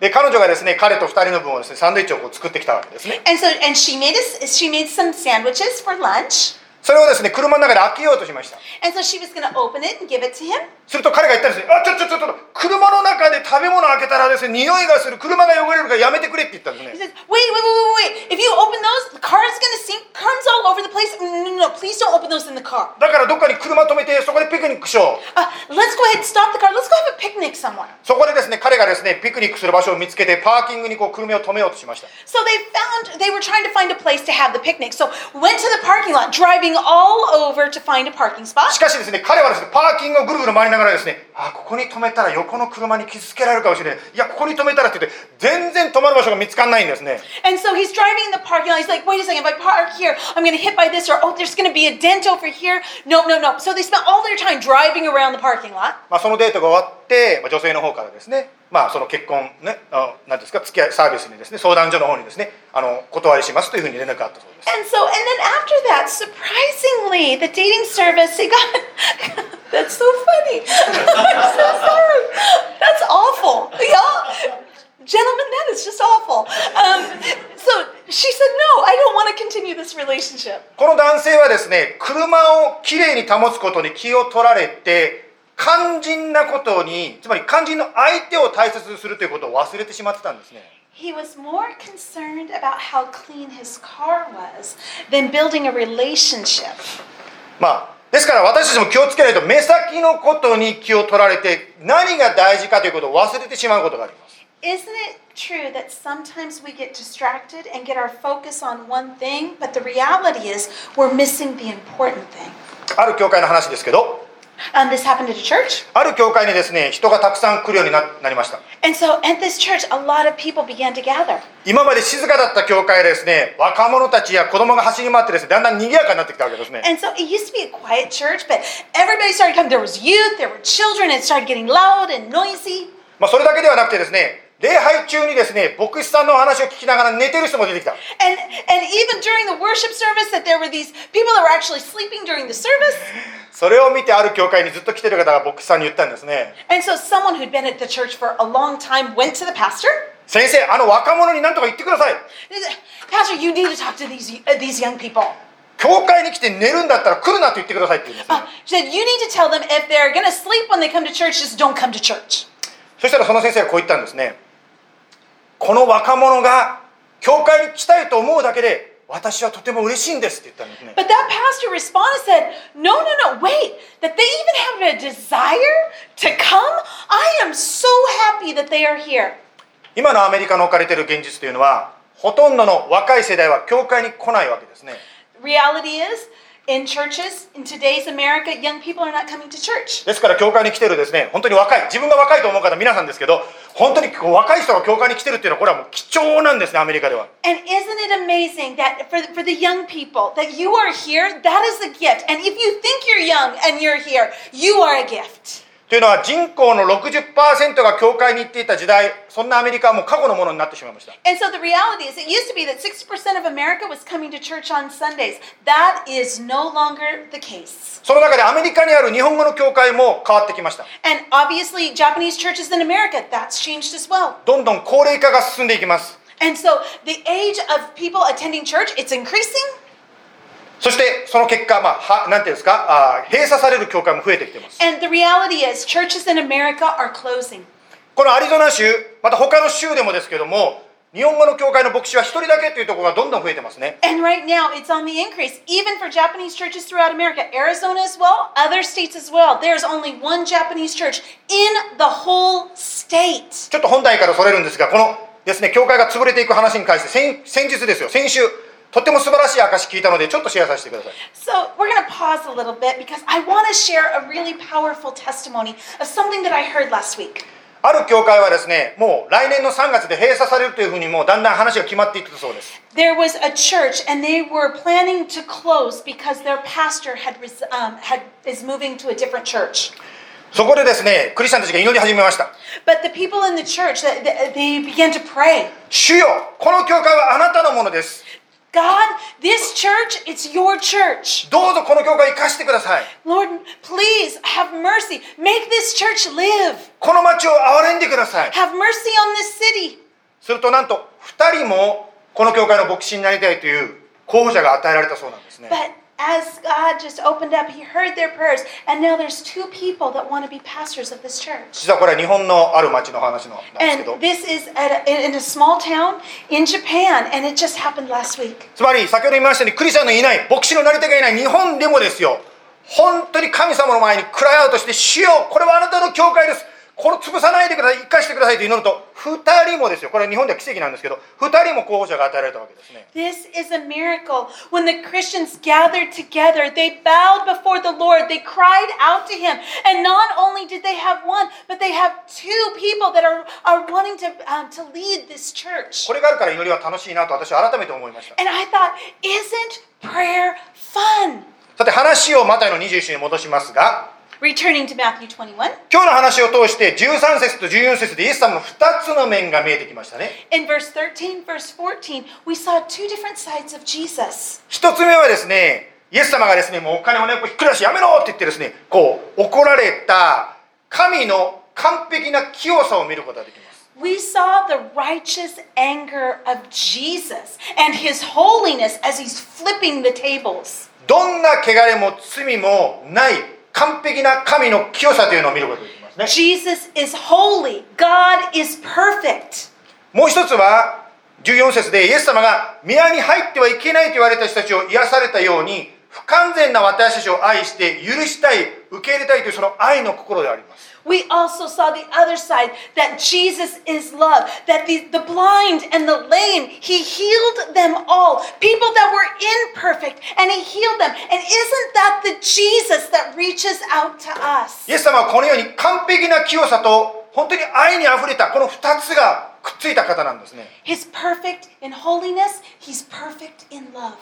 で彼女がですね彼と2人の分をですねサンドイッチをこう作ってきたわけですね And so, and she made us. She made some sandwiches for lunch. それをですね車の中で開けようとしました And so she was going to open it and give it to him. すると彼が言ったんですねあちょちょちょちょ車の中で食べ物開けたらですね匂いがする車が汚れるからやめてくれって言ったんです He ね says, "Wait, wait, wait, wait, wait! If you open those, the car is going to sink. Crumbs all over the place. No, no, no! Please don't open those in the car. だからどっかに車止めてそこでピクニックしよう Uh, let's go ahead and stop the car. Let's go have a picnic somewhere." そこでですね彼がですねピクニックする場所を見つけてパーキングにこう車を止めようとしました So they found they were trying to find a place to have the picnic. So we went to the parking lot, driving all over to find a parking し spot. かしですね彼はですねパーキングをぐるぐる回りながらですねあここに止めたら横の車に傷つけられるかもしれないいやここに止めたらって言って全然止まる場所が見つかんないんですね And so he's driving in the parking lot. He's like, wait a second, if I park here, I'm going to hit by this, or oh, there's going to be a dent over here. No, no, no. So they spent all their time driving around the parking lot. まあ、そのデートが終わって、まあ、女性の方からですね、まあ、その結婚ねあなんですか付き合いサービスにですね相談所の方にですねあの断りしますというふうに連絡があったそうです And so, and then after that, surprisingly, the dating service, it got, that's so funny. I'm so sorry. That's awful. Yeah. Gentlemen, that is just awful. Um, so she said, no, I don't want to continue this relationship. この男性はですね車をきれいに保つことに気を取られて肝心なことにつまり肝心の相手を大切にするということを忘れてしまってたんですね He was more concerned about how clean his car was than building a relationship. まあですから私たちも気をつけないと目先のことに気を取られて何が大事かということを忘れてしまうことがあります Isn't it true that sometimes we get distracted and get our focus on one thing, but the reality is we're missing the important thing? ある教会の話ですけどある教会にですね、人がたくさん来るようにな,なりました。今まで静かだった教会ですね、若者たちや子供が走り回ってですね、だんだん賑やかになってきたわけですね。まあそれだけではなくてですね、礼拝中にですね、牧師さんの話を聞きながら寝てる人も出てきた。それを見てある教会にずっと来てる方が牧師さんに言ったんですね。先生、あの若者になんとか言ってください。教会に来て寝るんだったら来るなと言ってくださいって言うんですね。そしたらその先生はこう言ったんですね。この若者が教会に来たいと思うだけで私はとても嬉しいんですって言ったんですね。Said, no, no, no, wait, 今のアメリカの置かれている現実というのは、ほとんどの若い世代は教会に来ないわけですね。in churches, in today's America, young people are not coming to church. ですから教会に来てるですね本当に若い自分が若いと思う方皆さんですけど 本当にこう若い人が教会に来てるっていうのはこれはもう貴重なんですねアメリカでは And isn't it amazing that for, for the young people that you are here, that is a gift. And if you think you're young and you're here, you are a gift. というのは人口の60%が教会に行っていた時代そんなアメリカはもう過去のものになってしまいました And so the reality is, it used to be that 60% of America was coming to church on Sundays. That is no longer the case. その中でアメリカにある日本語の教会も変わってきました And obviously, Japanese churches in America, that's changed as well. どんどん高齢化が進んでいきます And so the age of people attending church, it's increasing. そしてその結果、まあ、はなんていうんですか？あ、閉鎖される教会も増えてきています。このアリゾナ州、また他の州でもですけれども、日本語の教会の牧師は一人だけというところがどんどん増えてますね。ちょっと本題からそれるんですが、このですね、教会が潰れていく話に関して先、先日ですよ、先週。とっても素晴らしい証聞いたのでちょっとシェアさせてください So, we're going to pause a little bit because I want to share a really powerful testimony of something that I heard last week. ある教会はですねもう来年の3月で閉鎖されるというふうにもうだんだん話が決まっていくそうです There was a church, and they were planning to close because their pastor had, um, had is moving to a different church. そこでですねクリスチャンたちが祈り始めました But the people in the church, they began to pray. 主よこの教会はあなたのものです God, this church, it's your church. どうぞこの教会を生かしてください Lord, please have mercy. Make this church live. この町を憐れんでください Have mercy on this city. するとなんと2人もこの教会の牧師になりたいという候補者が与えられたそうなんですね But as God just opened up, He heard their prayers, and now there's two people that want to be pastors of this church. 実はこれは日本のある町の話のなんですけど And this is at a, in a small town in Japan, and it just happened last week. つまり先ほど言いましたようにクリスチャンのいない牧師のなり手がいない日本でもですよ本当に神様の前にクライアウトして「主よこれはあなたの教会ですこれを潰さないでください生かしてください」と祈ると2人もですよこれは日本では奇跡なんですけど2人も候補者が与えられたわけですね This is a miracle. When the Christians gathered together, they bowed before the Lord, they cried out to Him. And not only did they have one, but they have two people that are, are wanting to, um, to lead this church. これがあるから祈りは楽しいなと私は改めて思いました And I thought, isn't prayer fun? さて話をマタイの21章に戻しますが今日の話を通して13節と14節でイエス様の2つの面が見えてきましたね。一つ目はですね、イエス様がですね、もうお金をね、ひっくり返しやめろって言ってですね、こう怒られた神の完璧な清さを見ることができます。どんな汚れも罪もない。完璧な神の清さというのを見ることができますね Jesus is holy. God is perfect. もう一つは14節でイエス様が宮に入ってはいけないと言われた人たちを癒されたように不完全な私たちを愛して許したい受け入れたいというその愛の心であります We also saw the other side that Jesus is love, that the, the blind and the lame, he healed them all. People that were imperfect, and he healed them. And isn't that the Jesus that reaches out to us? イエス様はこのように完璧な清さと本当に愛にあふれたこの2つがくっついた方なんですね He's perfect in holiness, he's perfect in love.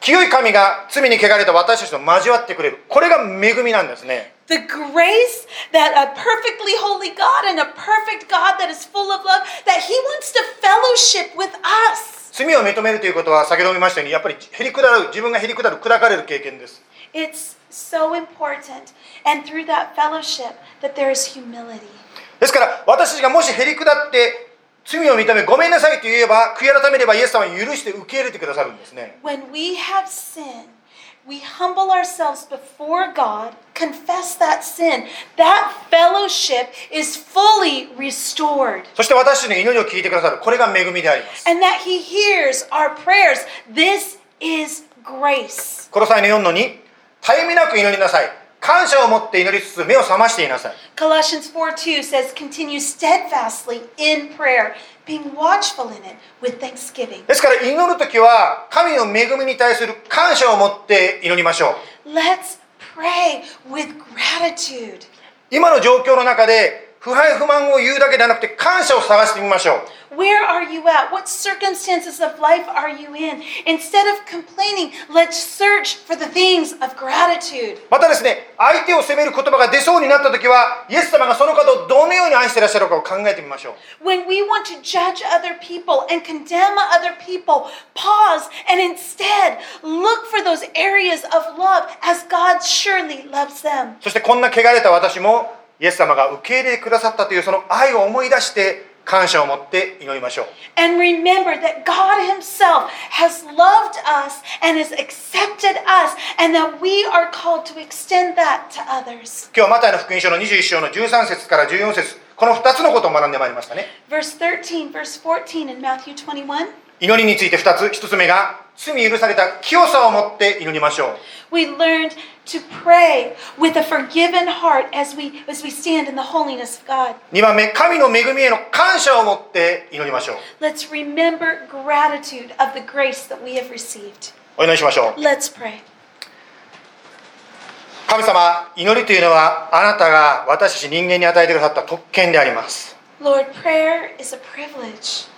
清い神が罪に汚れた私たちと交わってくれるこれが恵みなんですね The grace that a perfectly holy God and a perfect God that is full of love, that he wants to fellowship with us. 罪を認めるということは先ほども言いましたようにやっぱりへりくだる自分がへりくだる砕かれる経験です It's so important. And through that fellowship, that there is humility. ですから私たちがもしへりくだって罪を認めごめんなさいと言えば悔い改めればイエス様に許して受け入れてくださるんですね When we have sin, we humble ourselves before God, confess that sin. That fellowship is fully restored. そして私たちの祈りを聞いてくださるこれが恵みであります And that He hears our prayers. This is grace. この際の4の2絶えみなく祈りなさい 感謝を持って祈りつつ目を覚ましていなさい Colossians 4 2 says, Continue steadfastly in prayer, being watchful in it with thanksgiving. ですから祈る時は神の恵みに対する感謝を持って祈りましょう Let's pray with gratitude. 今の状況の中で不敗不満を言うだけではなくて感謝を探してみましょう Where are you at? What circumstances of life are you in? Instead of complaining, let's search for the things of gratitude. またですね相手を責める言葉が出そうになった時はイエス様がその方をどのように愛していらっしゃるかを考えてみましょう When we want to judge other people and condemn other people, pause and instead look for those areas of love as God surely loves them. そしてこんな汚れた私もイエス様が受け入れてくださったというその愛を思い出して 感謝を持って祈りましょう And remember that God Himself has loved us and has accepted us, and that we are called to extend that to others. 今日はマタイの福音書の21章の13節から14節この2つのことを学んでまいりましたね Verse 13, verse 14 in Matthew 21. 祈りについて2つ1つ目が罪許された清さを持って祈りましょう We learned to pray with a forgiven heart as we as we stand in the holiness of God. 2番目神の恵みへの感謝を持って祈りましょう Let's remember gratitude of the grace that we have received. お祈りしましょう Let's pray. 神様祈りというのはあなたが私たち人間に与えてくださった特権であります Lord, prayer is a privilege.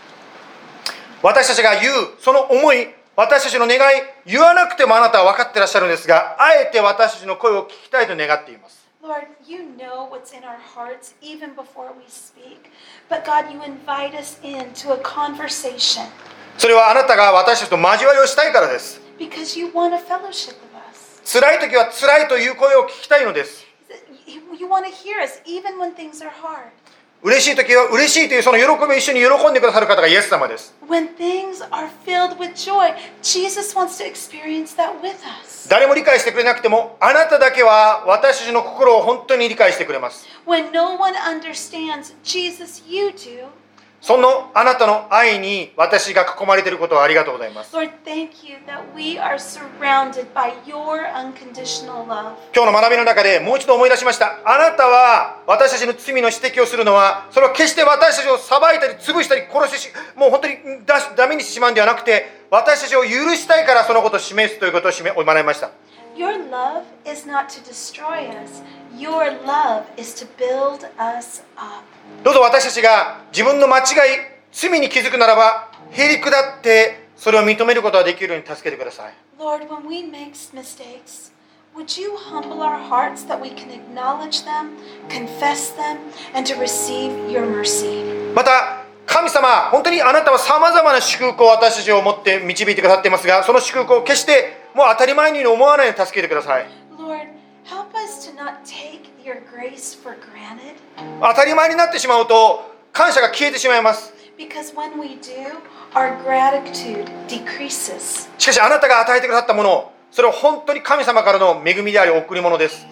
私たちが言うその思い私たちの願い言わなくてもあなたは分かってらっしゃるんですがあえて私たちの声を聞きたいと願っています Lord, you know what's in our hearts even before we speak. But God, you invite us into a conversation それはあなたが私たちと交わりをしたいからです because you want a fellowship with us. 辛い時は辛いという声を聞きたいのです You you want to hear us even when things are hard. 嬉しい時は嬉しいというその喜びを一緒に喜んでくださる方がイエス様です。誰も理解してくれなくても、あなただけは私たちの心を本当に理解してくれます。そのあなたの愛に私が囲まれていることをありがとうございます。Lord, thank you that we are surrounded by your unconditional love. 今日の学びの中でもう一度思い出しました。あなたは私たちの罪の指摘をするのはそれは決して私たちを裁いたり潰したり殺してしもう本当にダメにしてしまうんではなくて私たちを許したいからそのことを示すということを示学びました Your love is not to destroy us, your love is to build us up. どうぞ私たちが自分の間違い罪に気づくならばへり下ってそれを認めることができるように助けてください Lord, when we make mistakes, would you humble our hearts that we can acknowledge them, confess them, and to receive your mercy? また神様本当にあなたはさまざまな祝福を私たちを持って導いてくださっていますがその祝福を決して もう当たり前に思わないように助けてください。当たり前になってしまうと感謝が消えてしまいます。しかしあなたが与えてくださったものを。それは本当に神様からの恵みであり贈り物です。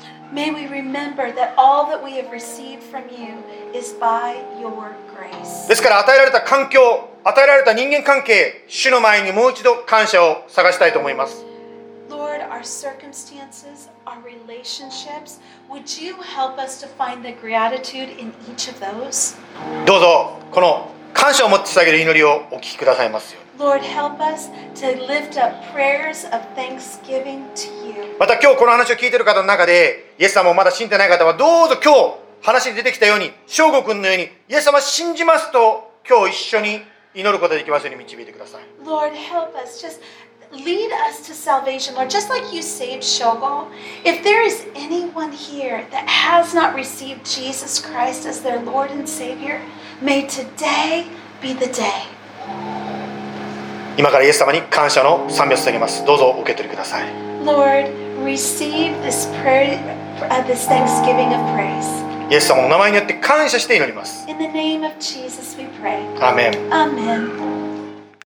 ですから与えられた環境、与えられた人間関係、主の前にもう一度感謝を探したいと思います。Our circumstances, our relationships, would you help us to find the gratitude in each of those? どうぞこの感謝を持って捧げる祈りをお聞きくださいますように Lord, help us to lift up prayers of thanksgiving to you. また今日この話を聞いている方の中でイエス様をまだ信じてない方はどうぞ今日話に出てきたように翔吾君のようにイエス様信じますと今日一緒に祈ることができますように導いてください Lord, help us. Just lead us to salvation, Lord. Just like you saved Shogal, if there is anyone here that has not received Jesus Christ as their Lord and Savior, may today be the day. 今からイエス様に感謝の賛美を捧げますどうぞお受け取りください Lord, receive this prayer, uh, this thanksgiving of praise. イエス様の名前によって感謝して祈ります In the name of Jesus, we pray. アーメン Amen.